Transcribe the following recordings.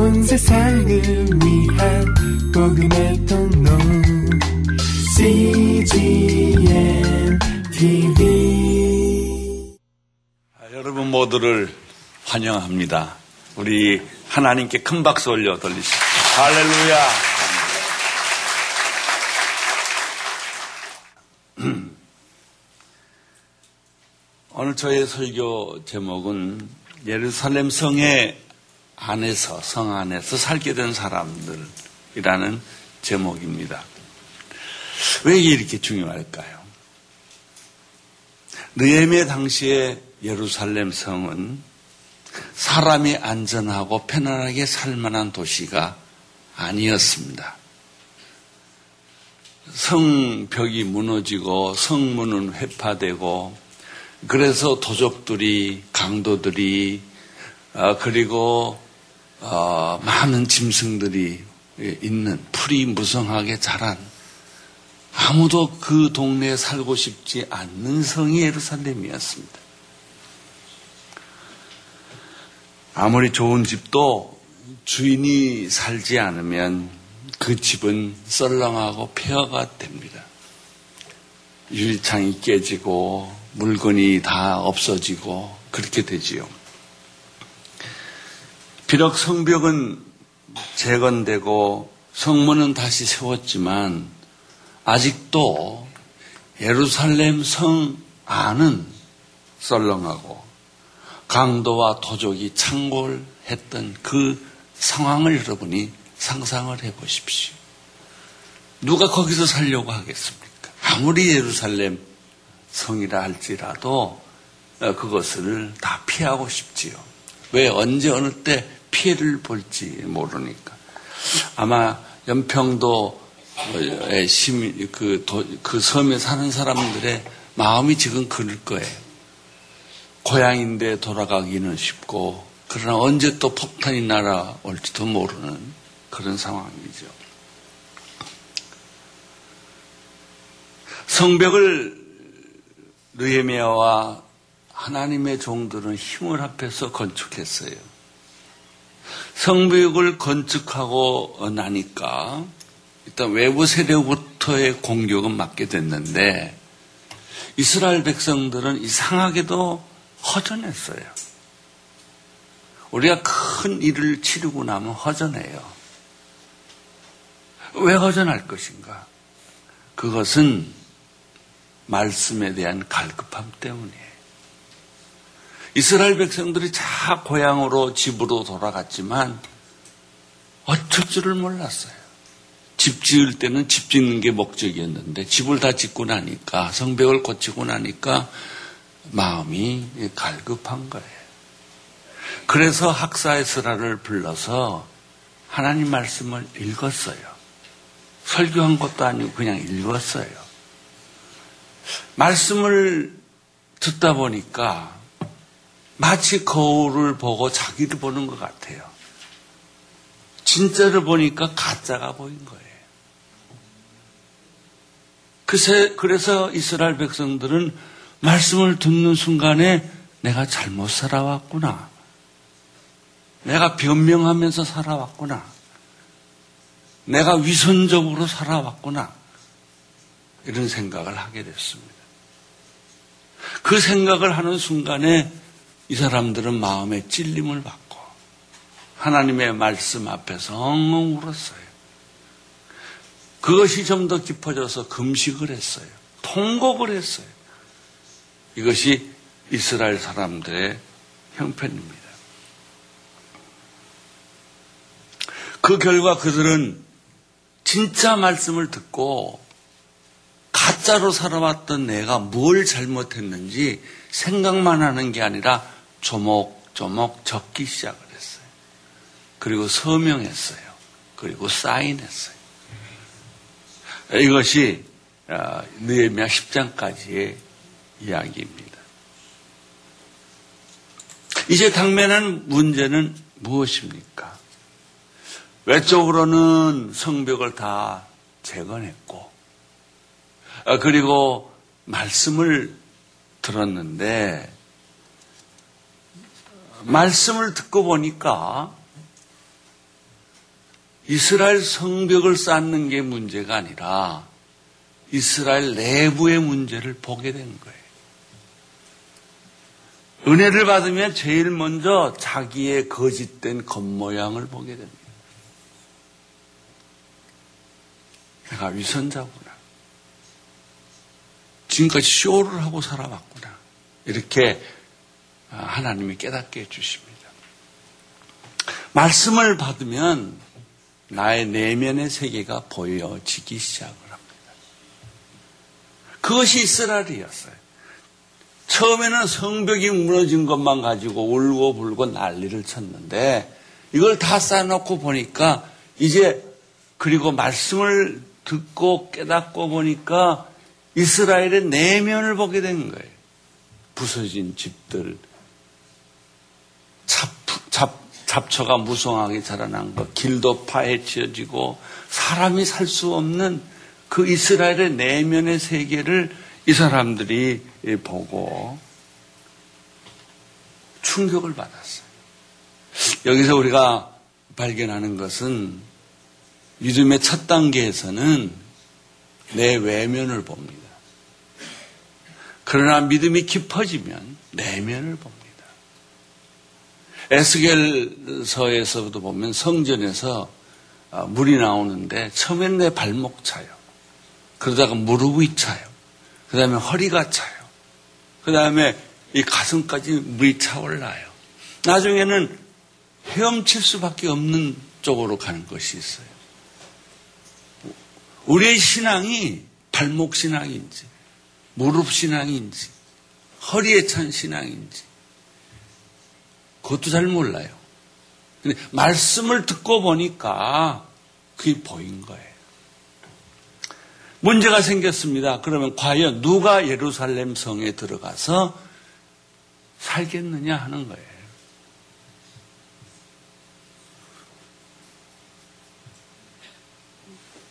온 세상을 위한 복음의 통로 CGM TV 여러분 모두를 환영합니다. 우리 하나님께 큰 박수 올려 돌리시죠. 할렐루야. 오늘 저의 설교 제목은 예루살렘 성의 안에서, 성 안에서 살게 된 사람들이라는 제목입니다. 왜 이렇게 중요할까요? 느헤미야 당시에 예루살렘 성은 사람이 안전하고 편안하게 살 만한 도시가 아니었습니다. 성벽이 무너지고 성문은 회파되고 그래서 도적들이 강도들이 어, 그리고 어, 많은 짐승들이 있는 풀이 무성하게 자란 아무도 그 동네에 살고 싶지 않는 성이 예루살렘이었습니다. 아무리 좋은 집도 주인이 살지 않으면 그 집은 썰렁하고 폐허가 됩니다. 유리창이 깨지고 물건이 다 없어지고 그렇게 되지요. 비록 성벽은 재건되고 성문은 다시 세웠지만 아직도 예루살렘 성 안은 썰렁하고 강도와 도적이 창궐했던 그 상황을 여러분이 상상을 해 보십시오. 누가 거기서 살려고 하겠습니까? 아무리 예루살렘 성이라 할지라도 어, 그것을 다 피하고 싶지요. 왜 언제 어느 때 피해를 볼지 모르니까. 아마 연평도의 시민 그, 도, 그 섬에 사는 사람들의 마음이 지금 그럴 거예요. 고향인데 돌아가기는 쉽고 그러나 언제 또 폭탄이 날아올지도 모르는 그런 상황이죠. 성벽을 느헤미야와 하나님의 종들은 힘을 합해서 건축했어요. 성벽을 건축하고 나니까 일단 외부 세력부터의 공격은 맞게 됐는데 이스라엘 백성들은 이상하게도 허전했어요. 우리가 큰 일을 치르고 나면 허전해요. 왜 허전할 것인가? 그것은 말씀에 대한 갈급함 때문이에요. 이스라엘 백성들이 다 고향으로 집으로 돌아갔지만 어쩔 줄을 몰랐어요. 집 지을 때는 집 짓는 게 목적이었는데 집을 다 짓고 나니까 성벽을 고치고 나니까 마음이 갈급한 거예요. 그래서 학사 에스라를 불러서 하나님 말씀을 읽었어요. 설교한 것도 아니고 그냥 읽었어요. 말씀을 듣다 보니까 마치 거울을 보고 자기를 보는 것 같아요. 진짜를 보니까 가짜가 보인 거예요. 그래서 이스라엘 백성들은 말씀을 듣는 순간에 내가 잘못 살아왔구나. 내가 변명하면서 살아왔구나. 내가 위선적으로 살아왔구나. 이런 생각을 하게 됐습니다. 그 생각을 하는 순간에 이 사람들은 마음에 찔림을 받고 하나님의 말씀 앞에서 엉엉 울었어요. 그것이 좀 더 깊어져서 금식을 했어요. 통곡을 했어요. 이것이 이스라엘 사람들의 형편입니다. 그 결과 그들은 진짜 말씀을 듣고 가짜로 살아왔던 내가 뭘 잘못했는지 생각만 하는 게 아니라 조목조목 적기 시작을 했어요. 그리고 서명했어요. 그리고 사인했어요. 이것이 느헤미야 10장까지의 이야기입니다. 이제 당면한 문제는 무엇입니까? 외적으로는 성벽을 다 재건했고, 아, 그리고 말씀을 들었는데, 말씀을 듣고 보니까 이스라엘 성벽을 쌓는 게 문제가 아니라 이스라엘 내부의 문제를 보게 된 거예요. 은혜를 받으면 제일 먼저 자기의 거짓된 겉모양을 보게 됩니다. 내가 위선자구나. 지금까지 쇼를 하고 살아왔구나. 이렇게 하나님이 깨닫게 해주십니다. 말씀을 받으면 나의 내면의 세계가 보여지기 시작을 합니다. 그것이 이스라엘이었어요. 처음에는 성벽이 무너진 것만 가지고 울고 불고 난리를 쳤는데 이걸 다 쌓아놓고 보니까 이제 그리고 말씀을 듣고 깨닫고 보니까 이스라엘의 내면을 보게 된 거예요. 부서진 집들, 잡, 잡, 잡초가 무성하게 자라난 것, 길도 파헤쳐지고 사람이 살 수 없는 그 이스라엘의 내면의 세계를 이 사람들이 보고 충격을 받았어요. 여기서 우리가 발견하는 것은 믿음의 첫 단계에서는 내 외면을 봅니다. 그러나 믿음이 깊어지면 내면을 봅니다. 에스겔서에서도 보면 성전에서 아, 물이 나오는데 처음엔 내 발목 차요. 그러다가 무릎이 차요. 그 다음에 허리가 차요. 그 다음에 이 가슴까지 물이 차올라요. 나중에는 헤엄칠 수밖에 없는 쪽으로 가는 것이 있어요. 우리의 신앙이 발목 신앙인지, 무릎 신앙인지, 허리에 찬 신앙인지, 그것도 잘 몰라요. 근데 말씀을 듣고 보니까 그게 보인 거예요. 문제가 생겼습니다. 그러면 과연 누가 예루살렘 성에 들어가서 살겠느냐 하는 거예요.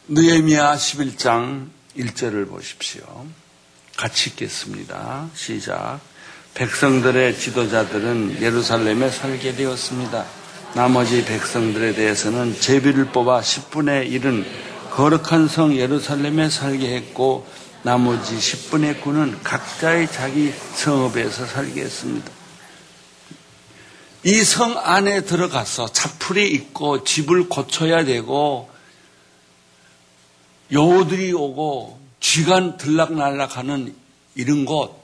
느헤미야 11장 1절을 보십시오. 같이 읽겠습니다. 시작. 백성들의 지도자들은 예루살렘에 살게 되었습니다. 나머지 백성들에 대해서는 제비를 뽑아 10분의 1은 거룩한 성 예루살렘에 살게 했고 나머지 10분의 9는 각자의 자기 성읍에서 살게 했습니다. 이 성 안에 들어가서 차풀이 있고 집을 고쳐야 되고 여우들이 오고 쥐간 들락날락하는 이런 곳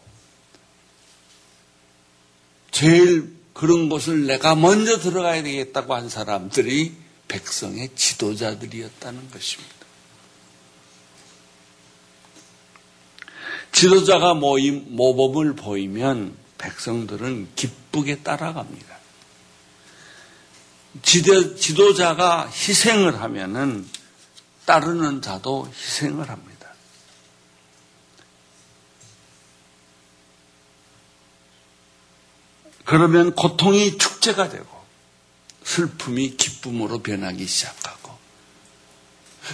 제일 그런 곳을 내가 먼저 들어가야 되겠다고 한 사람들이 백성의 지도자들이었다는 것입니다. 지도자가 모임, 모범을 보이면 백성들은 기쁘게 따라갑니다. 지도, 지도자가 희생을 하면은 따르는 자도 희생을 합니다. 그러면 고통이 축제가 되고 슬픔이 기쁨으로 변하기 시작하고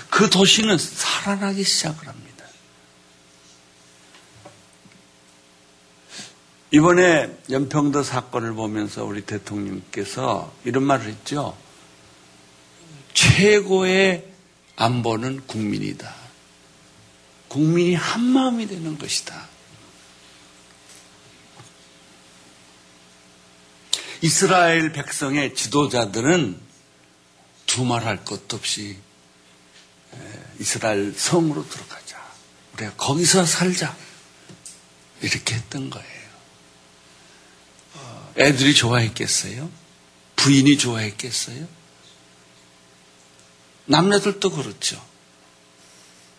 그 도시는 살아나기 시작을 합니다. 이번에 연평도 사건을 보면서 우리 대통령께서 이런 말을 했죠. 최고의 안보는 국민이다. 국민이 한마음이 되는 것이다. 이스라엘 백성의 지도자들은 두말할 것도 없이 이스라엘 성으로 들어가자. 우리가 거기서 살자. 이렇게 했던 거예요. 어, 애들이 좋아했겠어요? 부인이 좋아했겠어요? 남녀들도 그렇죠.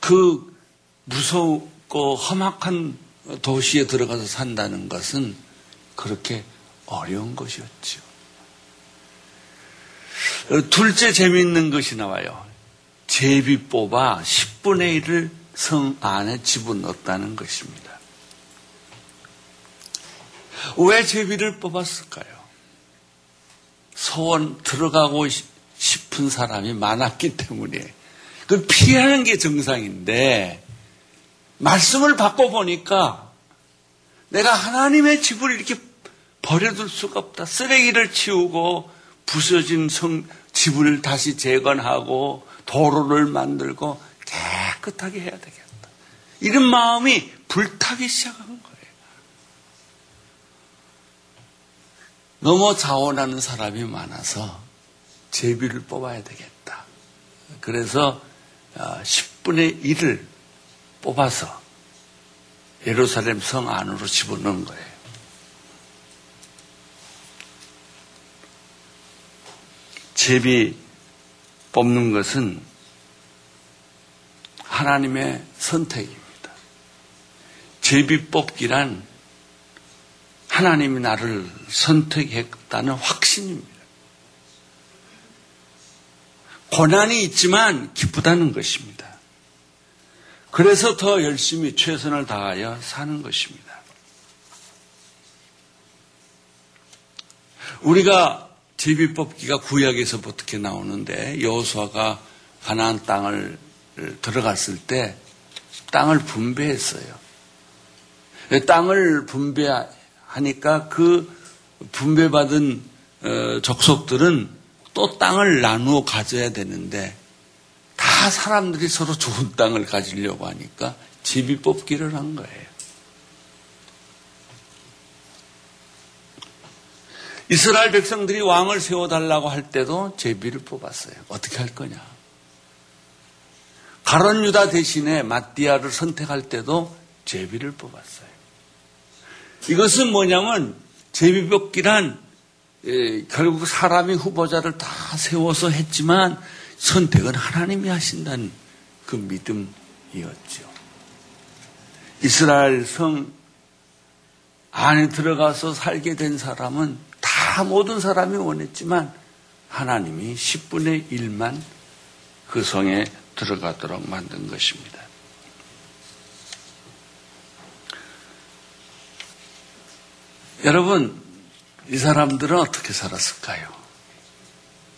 그 무섭고 험악한 도시에 들어가서 산다는 것은 그렇게 어려운 것이었죠. 어, 둘째 재미있는 것이 나와요. 제비 뽑아 10분의 1을 성 안에 집어넣었다는 것입니다. 왜 제비를 뽑았을까요? 소원 들어가고 싶은 사람이 많았기 때문에 그 피하는 게 정상인데 말씀을 받고 보니까 내가 하나님의 집을 이렇게 버려둘 수가 없다. 쓰레기를 치우고 부서진 성, 집을 다시 재건하고 도로를 만들고 깨끗하게 해야 되겠다. 이런 마음이 불타기 시작한 거예요. 너무 자원하는 사람이 많아서 제비를 뽑아야 되겠다. 그래서 10분의 아, 1을 뽑아서 예루살렘 성 안으로 집어넣은 거예요. 제비 뽑는 것은 하나님의 선택입니다. 제비 뽑기란 하나님이 나를 선택했다는 확신입니다. 고난이 있지만 기쁘다는 것입니다. 그래서 더 열심히 최선을 다하여 사는 것입니다. 우리가 제비 뽑기가 구약에서 어떻게 나오는데 여호수아가 가나안 땅을 들어갔을 때 땅을 분배했어요. 땅을 분배하니까 그 분배받은 어, 족속들은 또 땅을 나누어 가져야 되는데 다 사람들이 서로 좋은 땅을 가지려고 하니까 제비 뽑기를 한 거예요. 이스라엘 백성들이 왕을 세워달라고 할 때도 제비를 뽑았어요. 어떻게 할 거냐? 가론 유다 대신에 마띠아를 선택할 때도 제비를 뽑았어요. 이것은 뭐냐면 제비 뽑기란 예, 결국 사람이 후보자를 다 세워서 했지만 선택은 하나님이 하신다는 그 믿음이었죠. 이스라엘 성 안에 들어가서 살게 된 사람은 다 모든 사람이 원했지만 하나님이 10분의 1만 그 성에 들어가도록 만든 것입니다. 여러분, 이 사람들은 어떻게 살았을까요?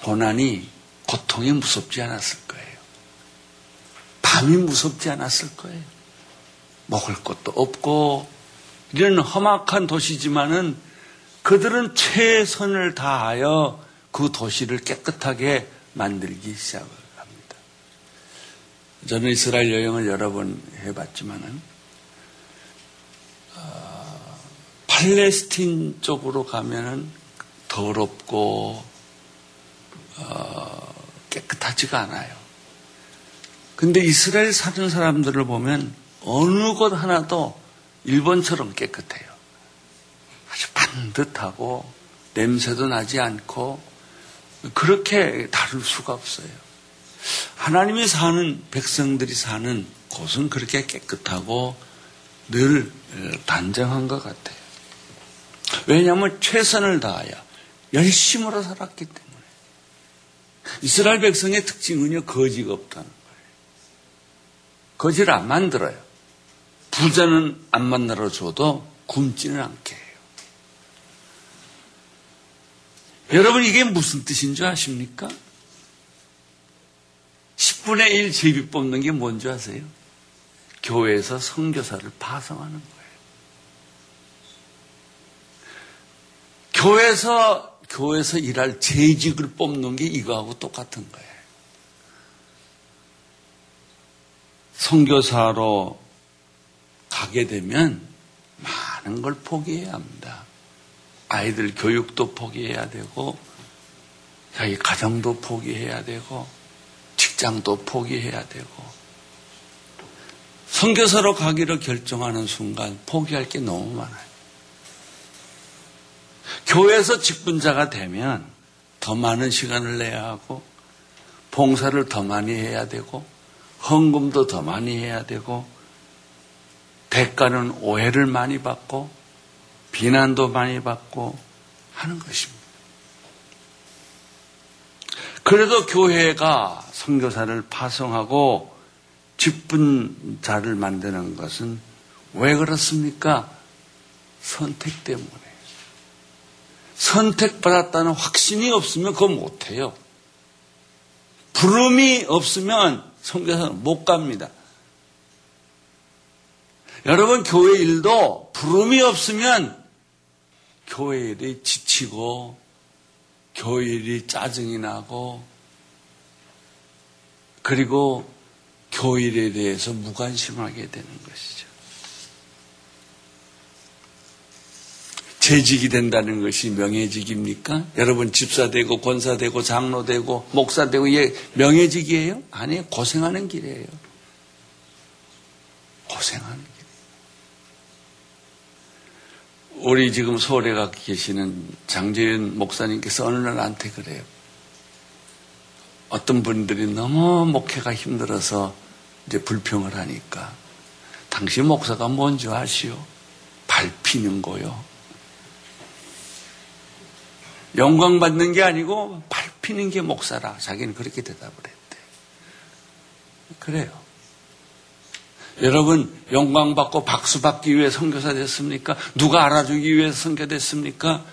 고난이, 고통이 무섭지 않았을 거예요. 밤이 무섭지 않았을 거예요. 먹을 것도 없고, 이런 험악한 도시지만은 그들은 최선을 다하여 그 도시를 깨끗하게 만들기 시작을 합니다. 저는 이스라엘 여행을 여러 번 해봤지만은 어, 팔레스틴 쪽으로 가면은 더럽고 어, 깨끗하지가 않아요. 근데 이스라엘 사는 사람들을 보면 어느 곳 하나도 일본처럼 깨끗해요. 아주 반듯하고 냄새도 나지 않고 그렇게 다룰 수가 없어요. 하나님이 사는 백성들이 사는 곳은 그렇게 깨끗하고 늘 단정한 것 같아요. 왜냐하면 최선을 다하여 열심으로 살았기 때문에. 이스라엘 백성의 특징은요, 거지가 없다는 거예요. 거지를 안 만들어요. 부자는 안 만들어 줘도 굶지는 않게 해요. 여러분 이게 무슨 뜻인 줄 아십니까? 10분의 1 제비 뽑는 게 뭔지 아세요? 교회에서 선교사를 파송하는 거예요. 교회에서 교회에서 일할 재직을 뽑는 게 이거하고 똑같은 거예요. 선교사로 가게 되면 많은 걸 포기해야 합니다. 아이들 교육도 포기해야 되고, 자기 가정도 포기해야 되고, 직장도 포기해야 되고, 선교사로 가기로 결정하는 순간 포기할 게 너무 많아요. 교회에서 직분자가 되면 더 많은 시간을 내야 하고, 봉사를 더 많이 해야 되고, 헌금도 더 많이 해야 되고, 대가는 오해를 많이 받고, 비난도 많이 받고 하는 것입니다. 그래도 교회가 선교사를 파송하고 직분자를 만드는 것은 왜 그렇습니까? 선택 때문에. 선택받았다는 확신이 없으면 그거 못해요. 부름이 없으면 선교사는 못 갑니다. 여러분 교회 일도 부름이 없으면 교회 일이 지치고 교일이 짜증이 나고 그리고 교일에 대해서 무관심하게 되는 것이죠. 재직이 된다는 것이 명예직입니까? 여러분 집사 되고 권사 되고 장로 되고 목사 되고 예 명예직이에요? 아니에요. 고생하는 길이에요. 고생하는 길. 우리 지금 서울에 가 계시는 장재윤 목사님께서 어느 날 나한테 그래요. 어떤 분들이 너무 목회가 힘들어서 이제 불평을 하니까 당신 목사가 뭔지 아시오? 밟히는 거요. 영광 받는 게 아니고 밟히는 게 목사라. 자기는 그렇게 대답을 했대. 그래요. 여러분 영광 받고 박수 받기 위해 선교사 됐습니까? 누가 알아주기 위해서 선교 됐습니까?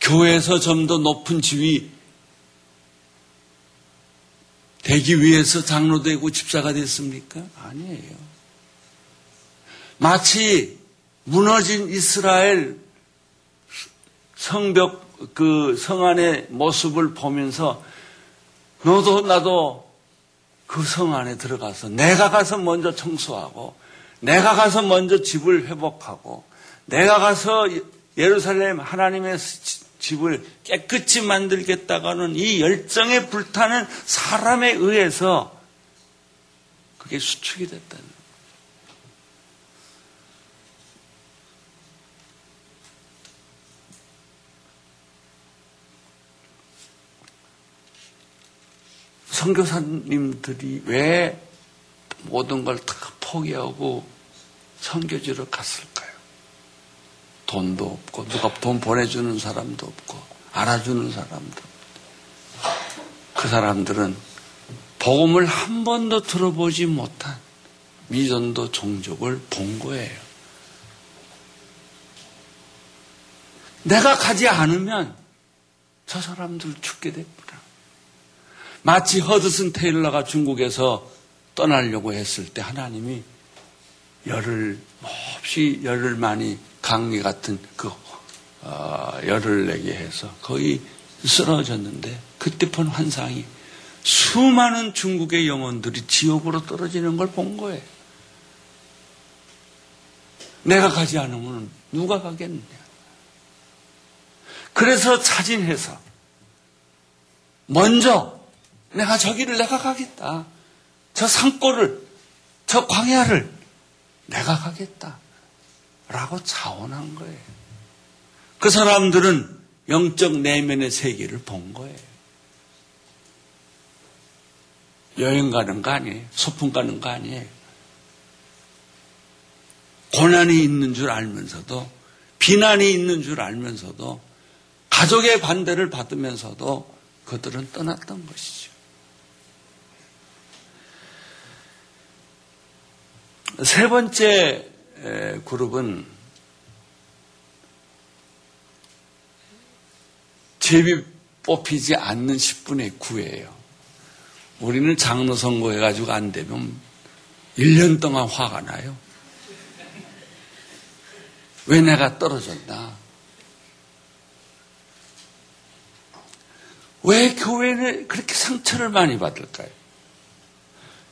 교회에서 좀 더 높은 지위 되기 위해서 장로 되고 집사가 됐습니까? 아니에요. 마치 무너진 이스라엘 성벽 그 성안의 모습을 보면서 너도 나도 그 성 안에 들어가서 내가 가서 먼저 청소하고 내가 가서 먼저 집을 회복하고 내가 가서 예루살렘 하나님의 집을 깨끗이 만들겠다가는 이 열정에 불타는 사람에 의해서 그게 수축이 됐다는 선교사님들이 왜 모든 걸 다 포기하고 선교지로 갔을까요? 돈도 없고 누가 돈 보내주는 사람도 없고 알아주는 사람도 그 사람들은 복음을 한 번도 들어보지 못한 미전도 종족을 본 거예요. 내가 가지 않으면 저 사람들 죽게 됩니다. 마치 허드슨 테일러가 중국에서 떠나려고 했을 때 하나님이 열을 몹시 열을 많이 강리 같은 그 어, 열을 내게 해서 거의 쓰러졌는데 그때 본 환상이 수많은 중국의 영혼들이 지옥으로 떨어지는 걸 본 거예요. 내가 가지 않으면 누가 가겠느냐. 그래서 차진해서 먼저 내가 저기를 내가 가겠다. 저 산골을, 저 광야를 내가 가겠다. 라고 자원한 거예요. 그 사람들은 영적 내면의 세계를 본 거예요. 여행 가는 거 아니에요. 소풍 가는 거 아니에요. 고난이 있는 줄 알면서도, 비난이 있는 줄 알면서도, 가족의 반대를 받으면서도 그들은 떠났던 것이죠. 세 번째 그룹은 제비 뽑히지 않는 10분의 9예요. 우리는 장로 선거해가지고 안 되면 1년 동안 화가 나요. 왜 내가 떨어졌나? 왜 교회는 그렇게 상처를 많이 받을까요?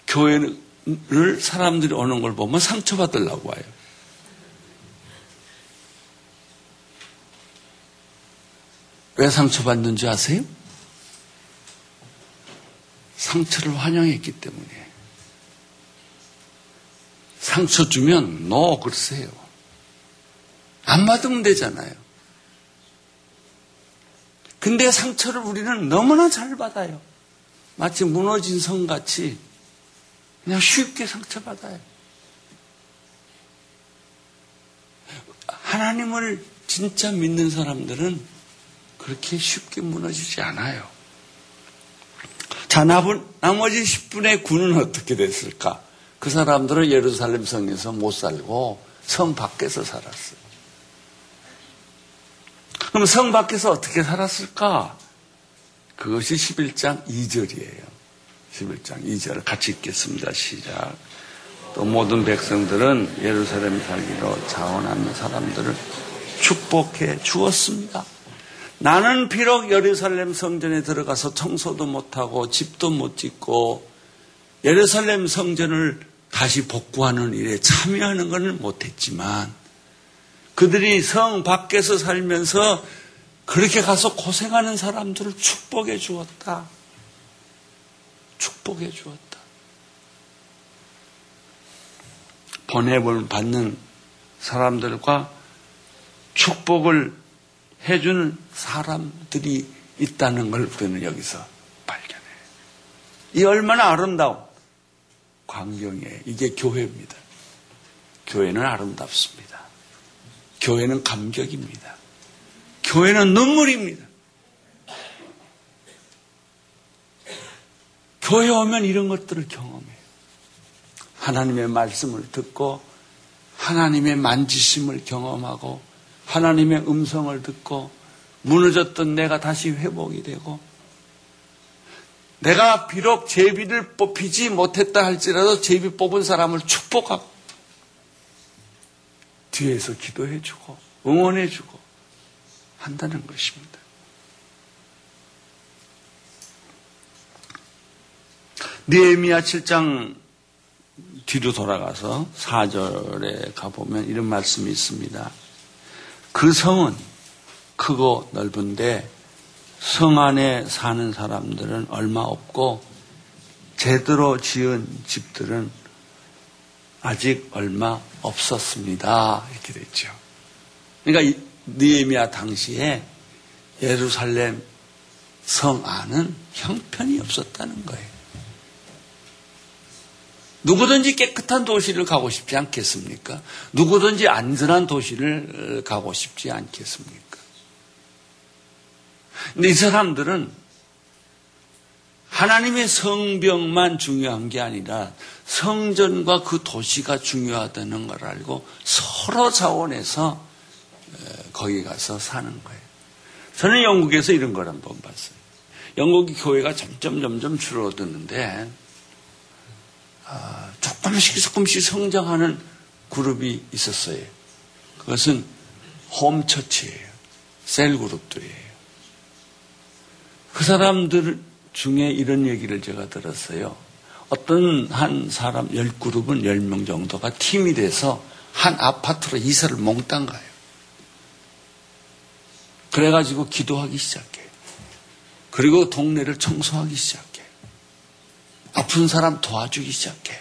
교회는 를 사람들이 오는 걸 보면 상처받으려고 와요. 왜 상처받는 줄 아세요? 상처를 환영했기 때문에. 상처 주면 너 그러세요. 안 받으면 되잖아요. 근데 상처를 우리는 너무나 잘 받아요. 마치 무너진 성같이 그냥 쉽게 상처받아요. 하나님을 진짜 믿는 사람들은 그렇게 쉽게 무너지지 않아요. 자, 나머지 10분의 9는 어떻게 됐을까? 그 사람들은 예루살렘 성에서 못 살고 성 밖에서 살았어요. 그럼 성 밖에서 어떻게 살았을까? 그것이 11장 2절이에요. 11장 2절 같이 읽겠습니다. 시작. 또 모든 백성들은 예루살렘 살기로 자원하는 사람들을 축복해 주었습니다. 나는 비록 예루살렘 성전에 들어가서 청소도 못하고 집도 못 짓고 예루살렘 성전을 다시 복구하는 일에 참여하는 것은 못했지만 그들이 성 밖에서 살면서 그렇게 가서 고생하는 사람들을 축복해 주었다. 축복해 주었다. 보내을 받는 사람들과 축복을 해주는 사람들이 있다는 걸 우리는 여기서 발견해요. 이 얼마나 아름다운 광경이에요. 이게 교회입니다. 교회는 아름답습니다. 교회는 감격입니다. 교회는 눈물입니다. 교회 오면 이런 것들을 경험해요. 하나님의 말씀을 듣고 하나님의 만지심을 경험하고 하나님의 음성을 듣고 무너졌던 내가 다시 회복이 되고 내가 비록 제비를 뽑히지 못했다 할지라도 제비 뽑은 사람을 축복하고 뒤에서 기도해주고 응원해주고 한다는 것입니다. 니에미야 7장 뒤로 돌아가서 4절에 가보면 이런 말씀이 있습니다. 그 성은 크고 넓은데 성 안에 사는 사람들은 얼마 없고 제대로 지은 집들은 아직 얼마 없었습니다. 이렇게 됐죠. 그러니까 니에미아 당시에 예루살렘 성 안은 형편이 없었다는 거예요. 누구든지 깨끗한 도시를 가고 싶지 않겠습니까? 누구든지 안전한 도시를 어, 가고 싶지 않겠습니까? 근데 이 사람들은 하나님의 성병만 중요한 게 아니라 성전과 그 도시가 중요하다는 걸 알고 서로 자원해서 어, 거기 가서 사는 거예요. 저는 영국에서 이런 걸 한번 봤어요. 영국이 교회가 점점 점점 줄어드는데 아, 조금씩 조금씩 성장하는 그룹이 있었어요. 그것은 홈처치예요. 셀 그룹들이에요. 그 사람들 중에 이런 얘기를 제가 들었어요. 어떤 한 사람 열 그룹은 열 명 정도가 팀이 돼서 한 아파트로 이사를 몽땅 가요. 그래가지고 기도하기 시작해요. 그리고 동네를 청소하기 시작해요. 아픈 사람 도와주기 시작해.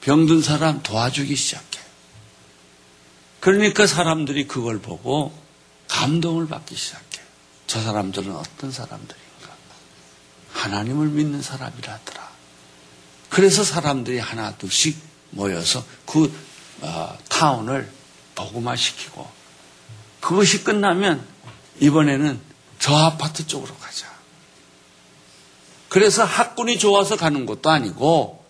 병든 사람 도와주기 시작해. 그러니까 사람들이 그걸 보고 감동을 받기 시작해. 저 사람들은 어떤 사람들인가? 하나님을 믿는 사람이라더라. 그래서 사람들이 하나 둘씩 모여서 그 어, 타운을 복음화시키고 그것이 끝나면 이번에는 저 아파트 쪽으로 가자. 그래서 학군이 좋아서 가는 것도 아니고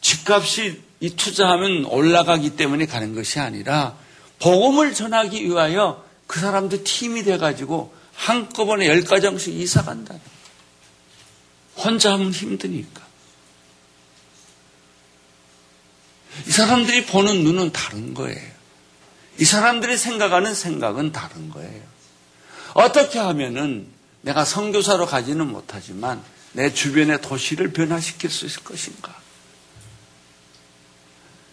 집값이 이 투자하면 올라가기 때문에 가는 것이 아니라 복음을 전하기 위하여 그 사람들 팀이 돼가지고 한꺼번에 열 가정씩 이사 간다. 혼자 하면 힘드니까. 이 사람들이 보는 눈은 다른 거예요. 이 사람들이 생각하는 생각은 다른 거예요. 어떻게 하면은 내가 선교사로 가지는 못하지만 내 주변의 도시를 변화시킬 수 있을 것인가?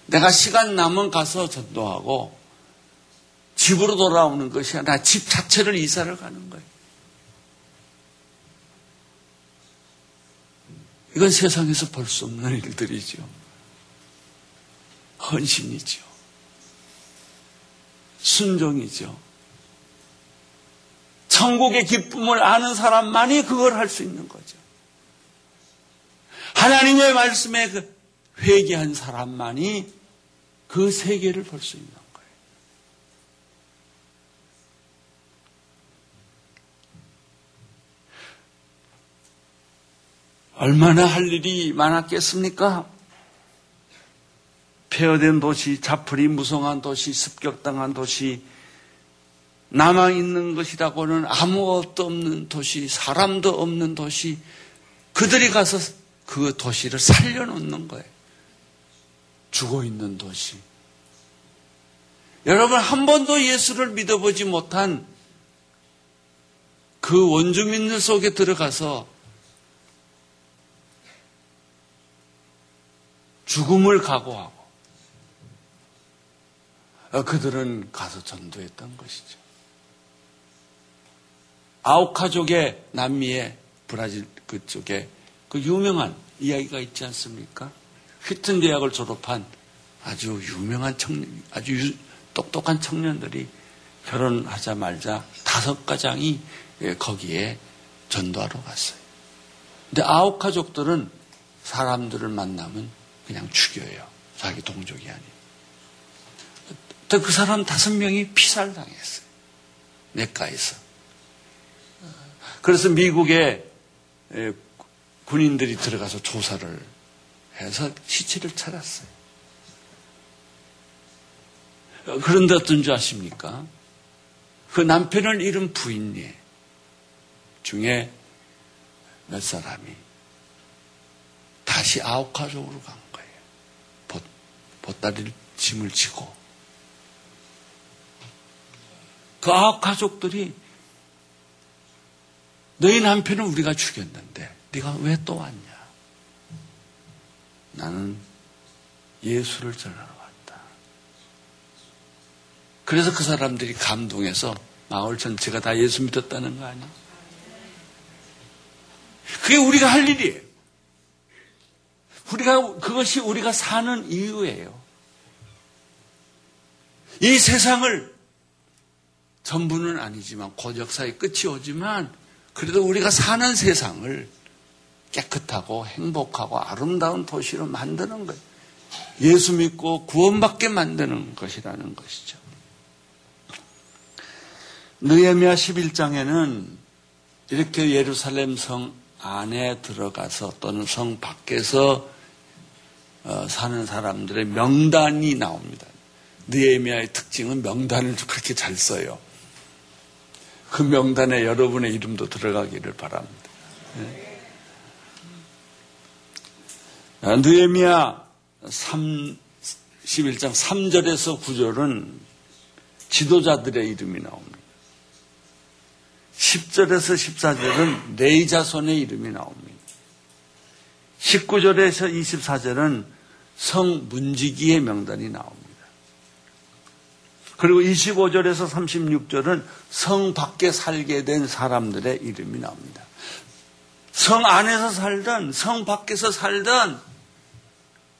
내가 시간 남은 가서 전도하고 집으로 돌아오는 것이 아니라 집 자체를 이사를 가는 거예요. 이건 세상에서 볼 수 없는 일들이죠. 헌신이죠. 순종이죠. 천국의 기쁨을 아는 사람만이 그걸 할 수 있는 거죠. 하나님의 말씀에 그 회개한 사람만이 그 세계를 볼 수 있는 거예요. 얼마나 할 일이 많았겠습니까? 폐허된 도시, 자풀이 무성한 도시, 습격당한 도시, 남아있는 것이라고는 아무것도 없는 도시, 사람도 없는 도시, 그들이 가서 그 도시를 살려놓는 거예요. 죽어 있는 도시. 여러분, 한 번도 예수를 믿어보지 못한 그 원주민들 속에 들어가서 죽음을 각오하고 어, 그들은 가서 전도했던 것이죠. 아우카족의 남미의 브라질 그쪽에 그 유명한 이야기가 있지 않습니까? 휘튼 대학을 졸업한 아주 유명한 청년, 아주 유, 똑똑한 청년들이 결혼하자 말자 다섯 가장이 예, 거기에 전도하러 갔어요. 근데 아우카족들은 사람들을 만나면 그냥 죽여요. 자기 동족이 아니에요. 그 사람 다섯 명이 피살당했어요. 내과에서. 그래서 미국의 군인들이 들어가서 조사를 해서 시체를 찾았어요. 그런데 어떤 줄 아십니까? 그 남편을 잃은 부인 중에 몇 사람이 다시 아우카족으로 간 거예요. 보, 보따리를 짐을 지고. 그 아우카족들이 너희 남편은 우리가 죽였는데 네가 왜 또 왔냐? 나는 예수를 전하러 왔다. 그래서 그 사람들이 감동해서 마을 전체가 다 예수 믿었다는 거 아니야? 그게 우리가 할 일이에요. 우리가 그것이 우리가 사는 이유예요. 이 세상을 전부는 아니지만 고적사의 끝이 오지만 그래도 우리가 사는 세상을 깨끗하고 행복하고 아름다운 도시로 만드는 거예요. 예수 믿고 구원받게 만드는 것이라는 것이죠. 느헤미야 11장에는 이렇게 예루살렘 성 안에 들어가서 또는 성 밖에서 어, 사는 사람들의 명단이 나옵니다. 느헤미야의 특징은 명단을 그렇게 잘 써요. 그 명단에 여러분의 이름도 들어가기를 바랍니다. 느헤미야 3, 11장 3절에서 9절은 지도자들의 이름이 나옵니다. 10절에서 14절은 레이 자손의 이름이 나옵니다. 19절에서 24절은 성 문지기의 명단이 나옵니다. 그리고 25절에서 36절은 성 밖에 살게 된 사람들의 이름이 나옵니다. 성 안에서 살던, 성 밖에서 살던,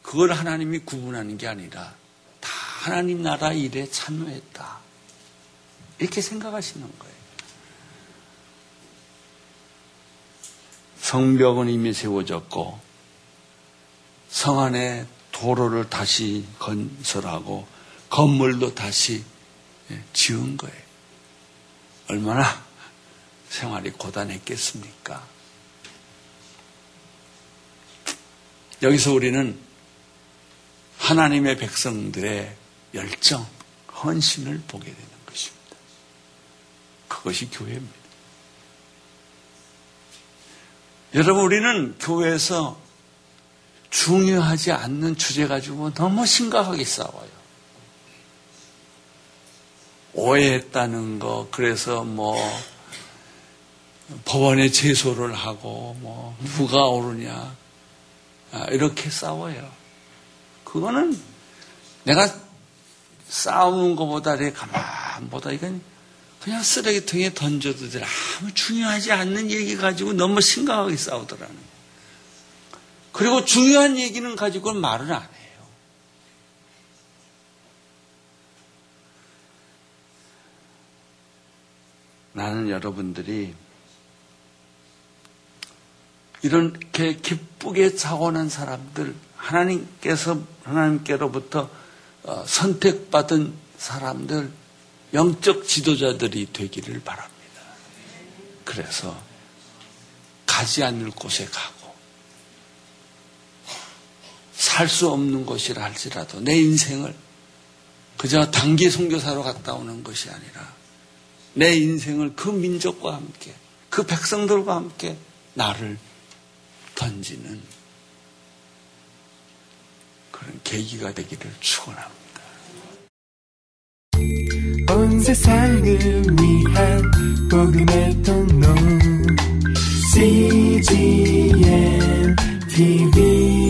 그걸 하나님이 구분하는 게 아니라 다 하나님 나라 일에 참여했다. 이렇게 생각하시는 거예요. 성벽은 이미 세워졌고, 성 안에 도로를 다시 건설하고, 건물도 다시 예, 지은 거예요. 얼마나 생활이 고단했겠습니까? 여기서 우리는 하나님의 백성들의 열정, 헌신을 보게 되는 것입니다. 그것이 교회입니다. 여러분, 우리는 교회에서 중요하지 않는 주제 가지고 너무 심각하게 싸워요. 오해했다는 거, 그래서 뭐, 법원에 제소를 하고, 뭐, 누가 오르냐, 아, 이렇게 싸워요. 그거는 내가 싸우는 것보다 내 가만 보다 이건 그냥 쓰레기통에 던져도 될 아무 중요하지 않는 얘기 가지고 너무 심각하게 싸우더라는. 그리고 중요한 얘기는 가지고는 말을 안 해요. 나는 여러분들이 이렇게 기쁘게 자원한 사람들, 하나님께서, 하나님께로부터 어, 선택받은 사람들, 영적 지도자들이 되기를 바랍니다. 그래서 가지 않을 곳에 가고, 살 수 없는 곳이라 할지라도 내 인생을 그저 단기 선교사로 갔다 오는 것이 아니라 내 인생을 그 민족과 함께, 그 백성들과 함께 나를 던지는 그런 계기가 되기를 축원합니다. 온 세상을 위한 복음의 통로 CGM TV